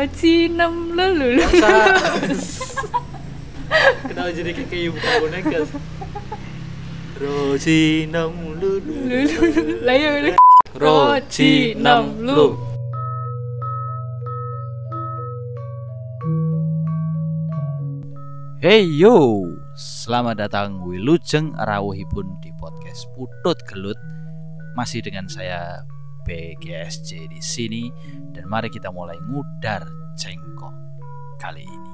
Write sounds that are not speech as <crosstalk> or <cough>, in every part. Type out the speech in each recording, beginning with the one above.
Rocinem lulu. Kenapa jadi kayak kayak buka boneka? Rocinam lulu. Lulu. Lah ya. Rocinam lu. Hey yo, selamat datang Wilujeng Rawuhipun di podcast Putut Gelut. Masih dengan saya BGSJ di sini dan mari kita mulai ngudar cengkok kali ini.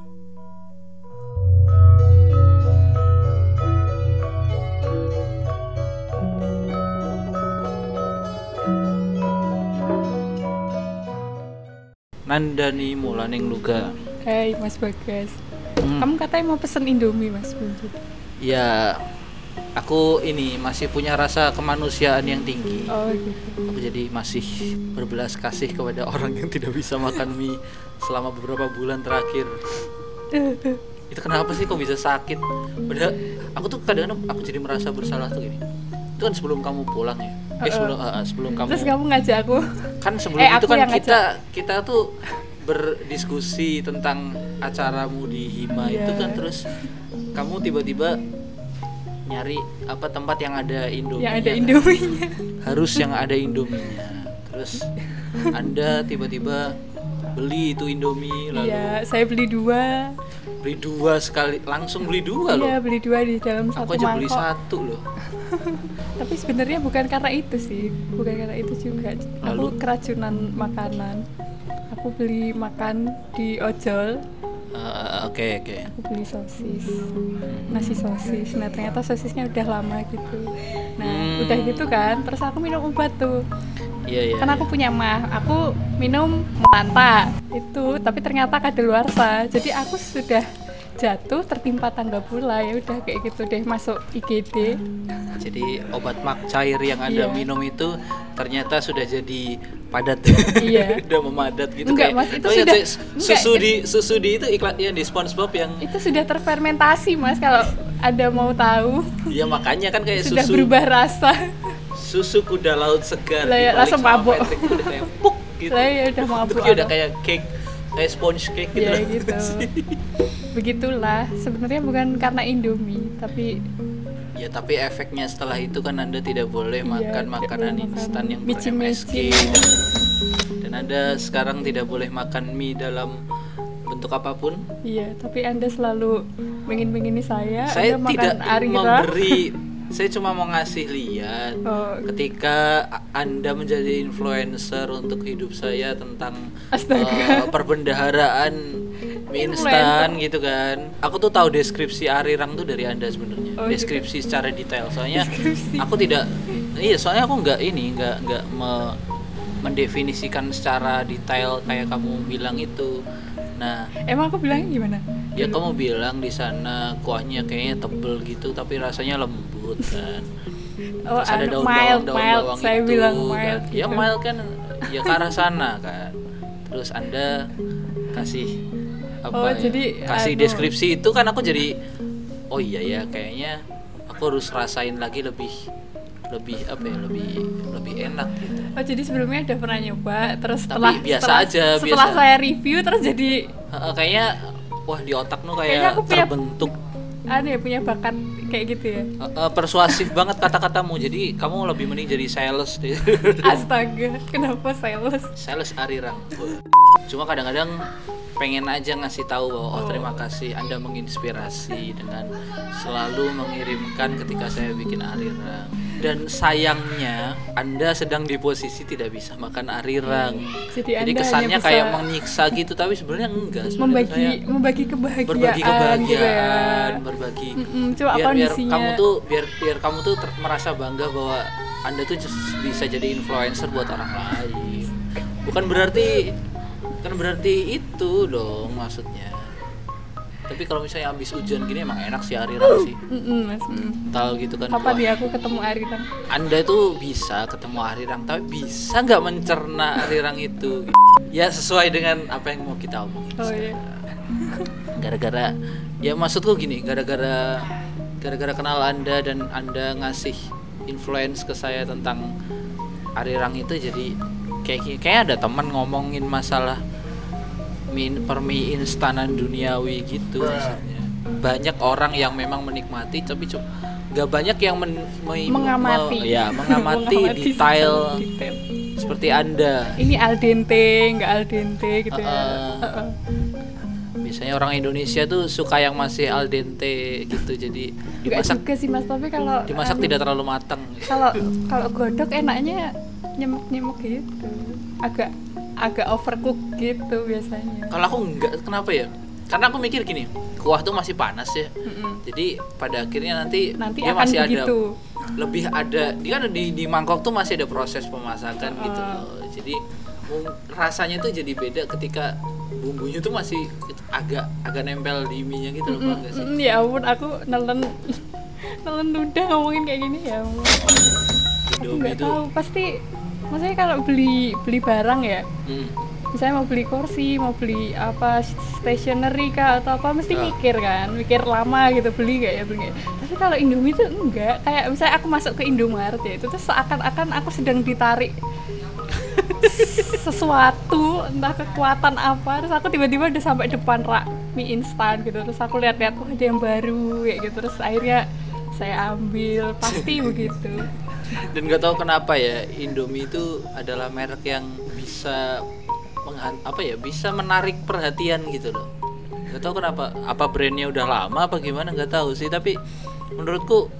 Nandani Mulaning Luga. Hai Mas Bagas. Hmm. Kamu katanya mau pesen Indomie Mas Bunjut. Ya, aku ini masih punya rasa kemanusiaan yang tinggi. Oh gitu. Aku jadi masih berbelas kasih kepada orang yang tidak bisa makan mie selama beberapa bulan terakhir. Itu kenapa sih kok bisa sakit? Padahal aku tuh kadang-kadang aku jadi merasa bersalah tuh gini. Itu kan sebelum kamu pulang ya. Eh sebelum eh, eh, sebelum kamu Terus kamu ngajak aku. kan sebelum Eh, itu kan kita kita tuh berdiskusi tentang acaramu di Hima Iya. itu kan terus kamu tiba-tiba nyari apa tempat yang ada Indomie yang ada Indominya. harus yang ada Indominya terus anda tiba-tiba beli itu Indomie lalu Iya, saya beli dua. beli dua sekali langsung beli dua loh Iya, beli dua di dalam satu aku aja beli mangkok. satu loh <laughs> Tapi sebenarnya bukan karena itu sih, bukan karena itu juga. Aku Lalu? keracunan makanan. Aku beli makan di ojol, Eh, oke oke aku beli sosis, nasi sosis. Nah ternyata sosisnya udah lama gitu. Nah Hmm. udah gitu kan, terus aku minum obat tuh. iya iya Kan aku iya. punya mah, aku minum Manta itu, tapi ternyata kadaluarsa. Jadi aku sudah jatuh tertimpa tangga pula ya udah kayak gitu deh masuk IGD. Jadi obat mak cair yang anda Iya. minum itu ternyata sudah jadi padat. Iya. <laughs> udah memadat gitu Enggak, kayak. Mas, itu Oh iya, sudah- enggak, susu itu- di susu di itu iklan yang di SpongeBob yang Itu sudah terfermentasi mas kalau ada mau tahu. ya makanya kan kayak sudah susu berubah rasa. susu kuda laut segar Lah ya, dibalik langsung mabuk. Udah kayak puk gitu. Lah ya udah mabuk. Bentuknya udah kayak cake kayak sponge cake gitu. Iya loh. gitu. <laughs> Begitulah. Sebenarnya bukan karena Indomie, tapi Ya tapi efeknya setelah itu kan Anda tidak boleh Iya, makan makanan boleh makan instan yang ber-MSG dan, Anda sekarang tidak boleh makan mie dalam bentuk apa pun. iya. Tapi anda selalu mengin-mengini saya. Saya anda tidak makan Arira. memberi <laughs> saya cuma mau ngasih lihat Oh, ketika Anda menjadi influencer untuk hidup saya tentang Astaga. eh, perbendaharaan mie instan gitu kan. Aku tuh tahu deskripsi Arirang tuh dari Anda sebenarnya. Oh, gitu. deskripsi secara detail. Soalnya Deskripsi. aku tidak iya, soalnya aku nggak ini, nggak nggak me- mendefinisikan secara detail kayak kamu bilang itu. Nah, Emang aku bilangnya gimana? ya kamu bilang di sana kuahnya kayaknya tebel gitu tapi rasanya lembut kan. Oh, <laughs> Terus ada daun mild, bawang, daun mild. bawang Saya itu, bilang kan. mild. Ya gitu. mild kan ya ke arah sana kan. Terus Anda kasih apa Oh, ya? jadi, kasih anu. deskripsi itu kan aku jadi oh iya ya kayaknya aku harus rasain lagi lebih lebih apa ya lebih lebih enak gitu. Oh jadi sebelumnya udah pernah nyoba, terus Tapi setelah biasa setelah, aja, setelah biasa. saya review terus jadi Heeh, kayaknya wah di otak nu Kayaknya kayak aku punya- terbentuk anu ya punya bakat kayak gitu ya. Eh, eh, persuasif banget kata-katamu jadi kamu lebih mending jadi sales deh <laughs> Astaga, kenapa sales? sales arirang cuma kadang-kadang pengen aja ngasih tahu bahwa oh terima kasih anda menginspirasi dengan selalu mengirimkan ketika saya bikin arirang dan sayangnya anda sedang di posisi tidak bisa makan arirang Jadi jadi Anda kesannya kayak menyiksa gitu tapi sebenarnya enggak. Sebenarnya Membagi saya membagi kebahagiaan, berbagi gitu ya. kebahagiaan berbagi. Mm-mm, coba biar, biar kamu tuh biar biar kamu tuh ter- merasa bangga bahwa anda tuh bisa jadi influencer buat orang lain. Bukan berarti bukan berarti itu dong maksudnya tapi kalau misalnya habis hujan gini emang enak sih Arirang sih Mas. tahu gitu kan Kapan wah, ya aku ketemu Arirang? anda tuh bisa ketemu Arirang tapi bisa nggak mencerna Arirang itu ya sesuai dengan apa yang mau kita omongin Oh iya. gara-gara ya maksudku gini gara-gara gara-gara kenal anda dan anda ngasih influence ke saya tentang Arirang itu jadi kayak kayak ada teman ngomongin masalah min permi instanan duniawi gitu maksudnya. banyak orang yang memang menikmati tapi cuma nggak banyak yang men, me- mengamati me- ya mengamati, detail secara detail. seperti anda ini al dente nggak al dente gitu ya Heeh. Heeh. biasanya orang Indonesia tuh suka yang masih al dente gitu jadi dimasak juga sih mas tapi kalau dimasak anu, tidak terlalu matang kalau kalau godok enaknya nyemuk nyemuk gitu. Agak agak overcook gitu biasanya. Kalau aku enggak kenapa ya? Karena aku mikir gini kuah tuh masih panas ya. Mm-mm. jadi pada akhirnya nanti, nanti dia akan masih ada begitu. lebih ada dia kan di di mangkok tuh masih ada proses pemasakan Uh-uh. gitu loh. Jadi rasanya tuh jadi beda ketika bumbunya tuh masih agak agak nempel di mie nya gitu loh nggak sih? Mm, ya ampun aku nelen <laughs> nelen udah ngomongin kayak gini ya ampun. Aku Indomie nggak itu tahu pasti maksudnya kalau beli beli barang ya hmm, misalnya mau beli kursi mau beli apa stationery kah atau apa mesti Ah. mikir kan mikir lama gitu beli nggak ya beli nggak ya. tapi kalau Indomie itu enggak kayak misalnya aku masuk ke Indomaret ya itu tuh seakan-akan aku sedang ditarik <laughs> sesuatu entah kekuatan apa terus aku tiba-tiba udah sampai depan rak mie instan gitu terus aku lihat-lihat oh ada yang baru kayak gitu terus akhirnya saya ambil pasti <laughs> begitu dan nggak tahu kenapa ya Indomie itu adalah merek yang bisa menghan- apa ya bisa menarik perhatian gitu loh. Nggak tahu kenapa apa brandnya udah lama apa gimana nggak tahu sih. Tapi menurutku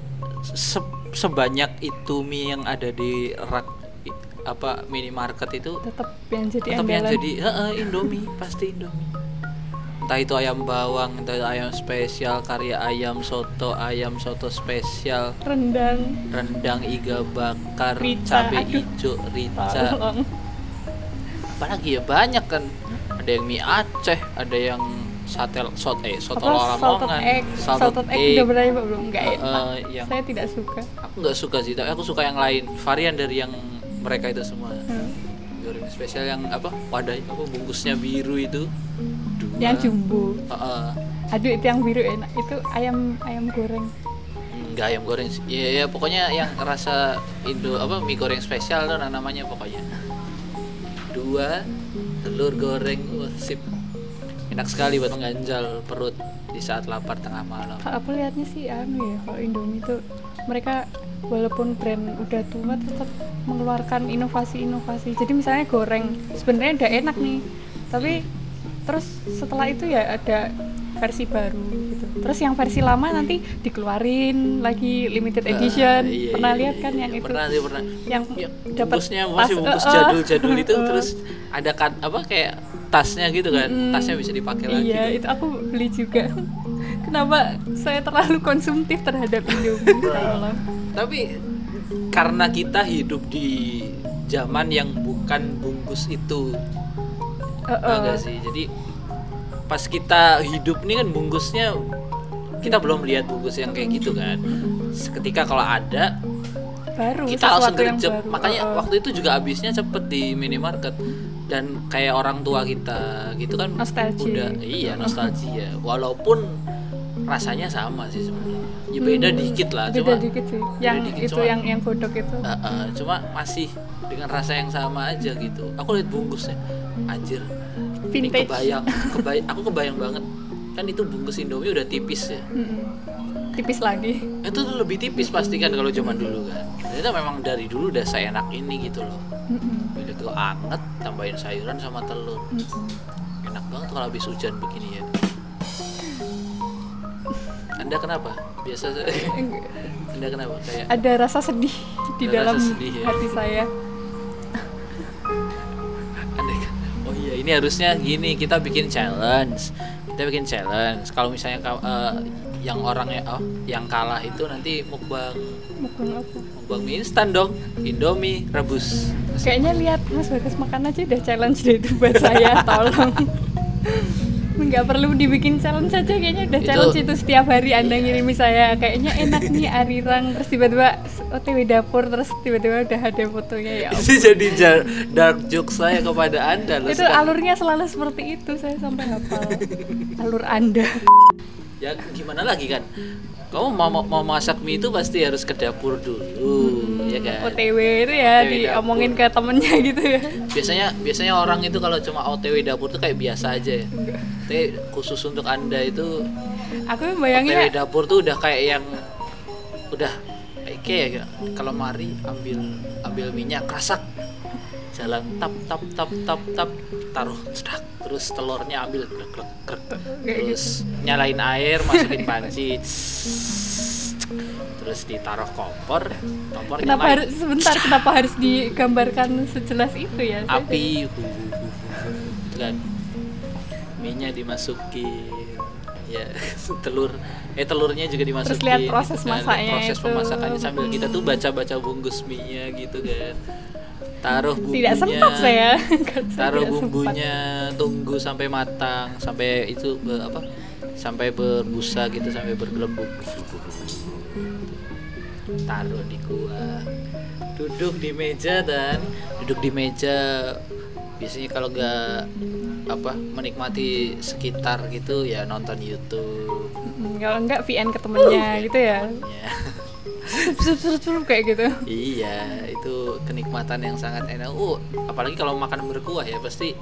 se- sebanyak itu mie yang ada di rak apa minimarket itu tetap yang jadi tetap yang jadi heeh, Indomie pasti Indomie entah itu ayam bawang entah itu ayam spesial karya ayam soto ayam soto spesial. Rendang. Rendang iga bakar Rica, cabai aduh. hijau rica. Tolong. Apalagi ya banyak kan. Ada yang mie Aceh ada yang sate sot eh soto apa? salted lamongan egg. egg udah pernah belum? Nggak Eh, enak. Eh, yang saya tidak suka. Aku nggak suka sih tapi aku suka yang lain. Varian dari yang mereka itu semua. Hmm. goreng spesial yang apa? Wadah apa? Bungkusnya biru itu. Dua yang jumbo Eh, eh. aduh itu yang biru enak itu ayam ayam goreng Enggak ayam goreng sih. Iya ya pokoknya yang rasa Indo apa mie goreng spesial tuh nah, namanya pokoknya. Dua telur goreng wah, sip. Enak sekali buat mengganjal perut di saat lapar tengah malam. aku lihatnya sih anu ya kalau Indomie itu mereka walaupun brand udah tua tetap mengeluarkan inovasi-inovasi jadi misalnya goreng sebenarnya udah enak nih tapi terus setelah itu ya ada versi baru gitu terus yang versi lama nanti dikeluarin lagi limited edition Ah, iya, pernah iya, lihat kan iya, yang iya. itu Pernah sih pernah. yang Ya, dapat masih bungkus eh, eh. jadul-jadul itu Eh, eh. terus ada kan apa kayak tasnya gitu kan. Mm, Tasnya bisa dipakai lagi. iya itu aku beli juga <laughs> kenapa saya terlalu konsumtif terhadap Indomie <laughs> Tapi karena kita hidup di zaman yang bukan bungkus itu Eh. enggak sih. Jadi pas kita hidup nih kan bungkusnya kita belum lihat bungkus yang kayak gitu kan. Seketika kalau ada baru kita langsung gercep. makanya Eh, eh. waktu itu juga habisnya cepet di minimarket. Dan kayak orang tua kita gitu kan Nostalgia. udah iya nostalgia. Walaupun rasanya sama sih sebenarnya ya beda Hmm, dikit lah beda cuma dikit sih. yang dikit, itu cuma- yang yang godok itu. Uh, uh, cuma masih dengan rasa yang sama aja gitu. Aku lihat bungkusnya anjir. Ini vintage. kebayang <laughs> kebayang aku kebayang banget. Kan itu bungkus Indomie udah tipis ya. Mm-mm. tipis lagi. Itu tuh lebih tipis pasti kan kalau zaman dulu kan. Itu memang dari dulu udah seenak ini gitu loh. Mm-mm. udah tuh anget tambahin sayuran sama telur. Mm-mm. enak banget kalau habis hujan begini ya anda kenapa? Biasa saja Enggak. anda kenapa? Kayak ada rasa sedih di dalam sedih, ya. hati saya. Oh iya ini harusnya gini kita bikin challenge. Kita bikin challenge. Kalau misalnya eh, yang orangnya oh yang kalah itu nanti mukbang mukbang apa? mukbang mie instan dong. Indomie rebus. Kayaknya lihat Mas Bagas makan aja udah challenge deh itu buat saya <laughs> tolong <laughs> nggak perlu dibikin challenge aja kayaknya udah Itu- challenge itu setiap hari anda Iya. ngirimi saya. Kayaknya enak nih arirang terus tiba-tiba otw dapur terus tiba-tiba udah ada fotonya ya itu jadi ja- dark joke saya kepada anda loh itu sekarang. alurnya selalu seperti itu saya sampai hafal alur anda. Ya gimana lagi kan? Kamu mau mau- mau masak mie itu pasti harus ke dapur dulu ya kan OTW itu ya OTW diomongin ke temennya gitu ya. Biasanya biasanya orang itu kalau cuma OTW dapur tuh kayak biasa aja ya. Tapi khusus untuk anda itu aku OTW bayangin dapur tuh udah kayak yang udah kayak ya kalau mari ambil ambil minyak krasak jalan tap tap tap tap tap taruh cedak terus telurnya ambil krek krek krek terus nyalain air masukin panci terus ditaruh kompor kompor kenapa nyalain. harus sebentar kenapa harus digambarkan sejelas itu ya? Api. hu, hu, hu, hu, kan minyak dimasukin ya <laughs> telur eh telurnya juga dimasukin. Terus lihat proses kan. masaknya proses itu. pemasakannya sambil kita tuh baca baca bungkus mie gitu kan. Taruh bumbunya. tidak sempat saya. <laughs> Saya taruh bumbunya tunggu sampai matang sampai itu apa sampai berbusa gitu sampai bergelembung taruh di kuah duduk di meja dan. Duduk di meja. Biasanya kalau nggak apa menikmati sekitar gitu ya nonton YouTube. Kalau enggak VN ke temennya gitu ya. ya sup <laughs> sup sup sup kayak gitu. Iya, itu kenikmatan yang sangat enak. Uh, apalagi kalau makan berkuah ya pasti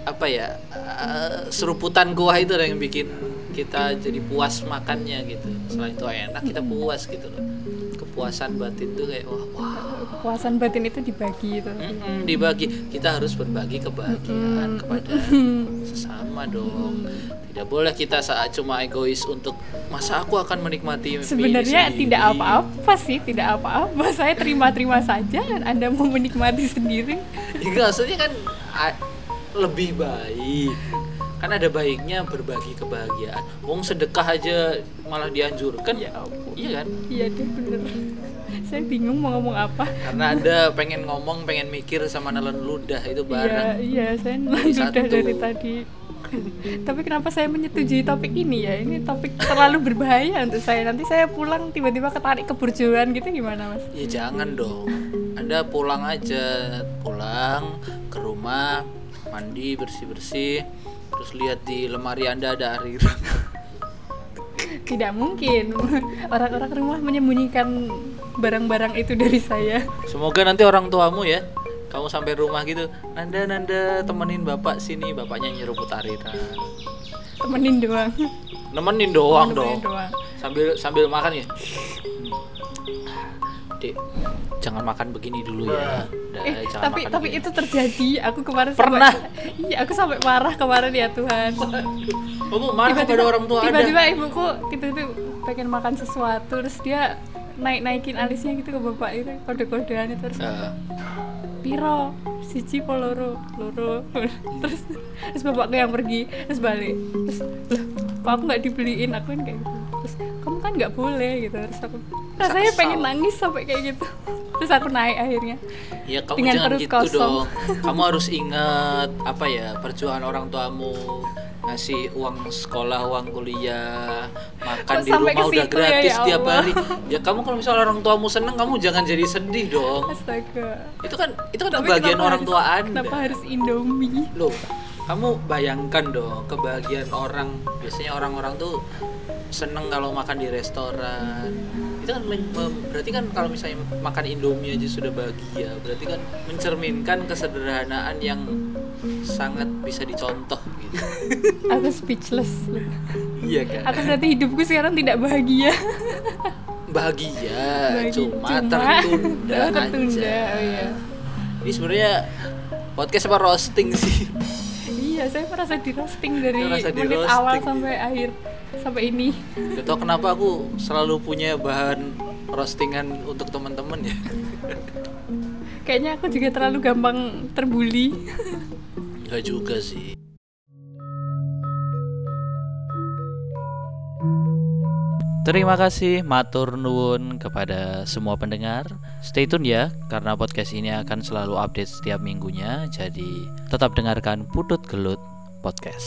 apa ya eh, seruputan kuah itu yang bikin kita jadi puas makannya gitu. Selain itu enak kita puas gitu loh. Kepuasan batin tuh kayak wah, wah kepuasan batin itu dibagi gitu mm-mm, dibagi kita harus berbagi kebahagiaan kepada sesama dong. Tidak boleh kita saat cuma egois untuk masa aku akan menikmati <laughs> sebenarnya sendiri?" tidak apa-apa sih tidak apa-apa <laughs> saya terima-terima saja dan anda mau menikmati sendiri Enggak, maksudnya kan lebih baik. Kan ada baiknya berbagi kebahagiaan. Wong sedekah aja malah dianjurkan. ya ampun Iya kan? iya deh bener saya bingung mau ngomong apa Karena Anda pengen ngomong, pengen mikir sama nelen ludah itu iya bareng. iya saya Jadi udah satu. dari tadi tapi kenapa saya menyetujui topik ini ya ini topik terlalu berbahaya untuk saya nanti saya pulang tiba-tiba ketarik ke burjuan gitu gimana mas Ya jangan dong. Anda pulang aja, pulang ke rumah, mandi bersih-bersih, terus lihat di lemari Anda ada ariran. <laughs> tidak mungkin. Orang-orang rumah menyembunyikan barang-barang itu dari saya. Semoga nanti orang tuamu ya kamu sampai rumah gitu. Nanda Nanda temenin bapak sini bapaknya nyeruput ariran temenin doang. Nemenin doang Temenin dong. doang. sambil sambil makan ya. Dek jangan makan begini dulu ya. Dah, Eh, jangan tapi makan tapi begini. itu terjadi. Aku kemarin Pernah? sampai, iya aku sampai marah kemarin ya Tuhan. Kamu marah kepada orang tua tiba-tiba ibuku tiba-tiba pengen makan sesuatu terus dia naik naikin alisnya gitu ke bapak itu kode-kodean itu terus Eh, piro? Siji po loro? Loro. Terus terus bapakku yang pergi terus balik. Terus kok aku nggak dibeliin? Aku kan kayak gitu. Terus kan nggak boleh gitu terus aku rasanya pengen nangis sampai kayak gitu. Terus aku naik akhirnya. Ya kamu Dengan jangan perut gitu kosong. dong. <laughs> Kamu harus ingat apa ya perjuangan orang tuamu. Ngasih uang sekolah uang kuliah makan Kok di rumah udah situ ya, gratis ya tiap hari. Ya kamu kalau misalnya orang tuamu seneng kamu jangan jadi sedih dong. Astaga. Itu kan itu kan Tapi kebahagiaan orang harus- tua anda. kenapa harus Indomie? Loh kamu bayangkan dong kebahagiaan orang. Biasanya orang-orang tuh seneng kalau makan di restoran. Itu kan berarti kan kalau misalnya makan indomie aja sudah bahagia berarti kan mencerminkan kesederhanaan yang sangat bisa dicontoh gitu. <laughs> Aku speechless. Iya kan? Aku berarti hidupku sekarang tidak bahagia. Bahagia, Bahagia. cuma, Cuma. tertunda, <laughs> tertunda, aja. oh iya. ini sebenarnya podcast apa roasting sih? Iya saya merasa di roasting dari Merasa di menit roasting. awal sampai akhir sampai ini Gak tau kenapa aku selalu punya bahan roastingan untuk teman-teman ya. kayaknya aku juga terlalu gampang terbuli Gak juga sih. Terima kasih matur nuwun kepada semua pendengar. Stay tune ya karena podcast ini akan selalu update setiap minggunya. Jadi tetap dengarkan Putut Gelut Podcast.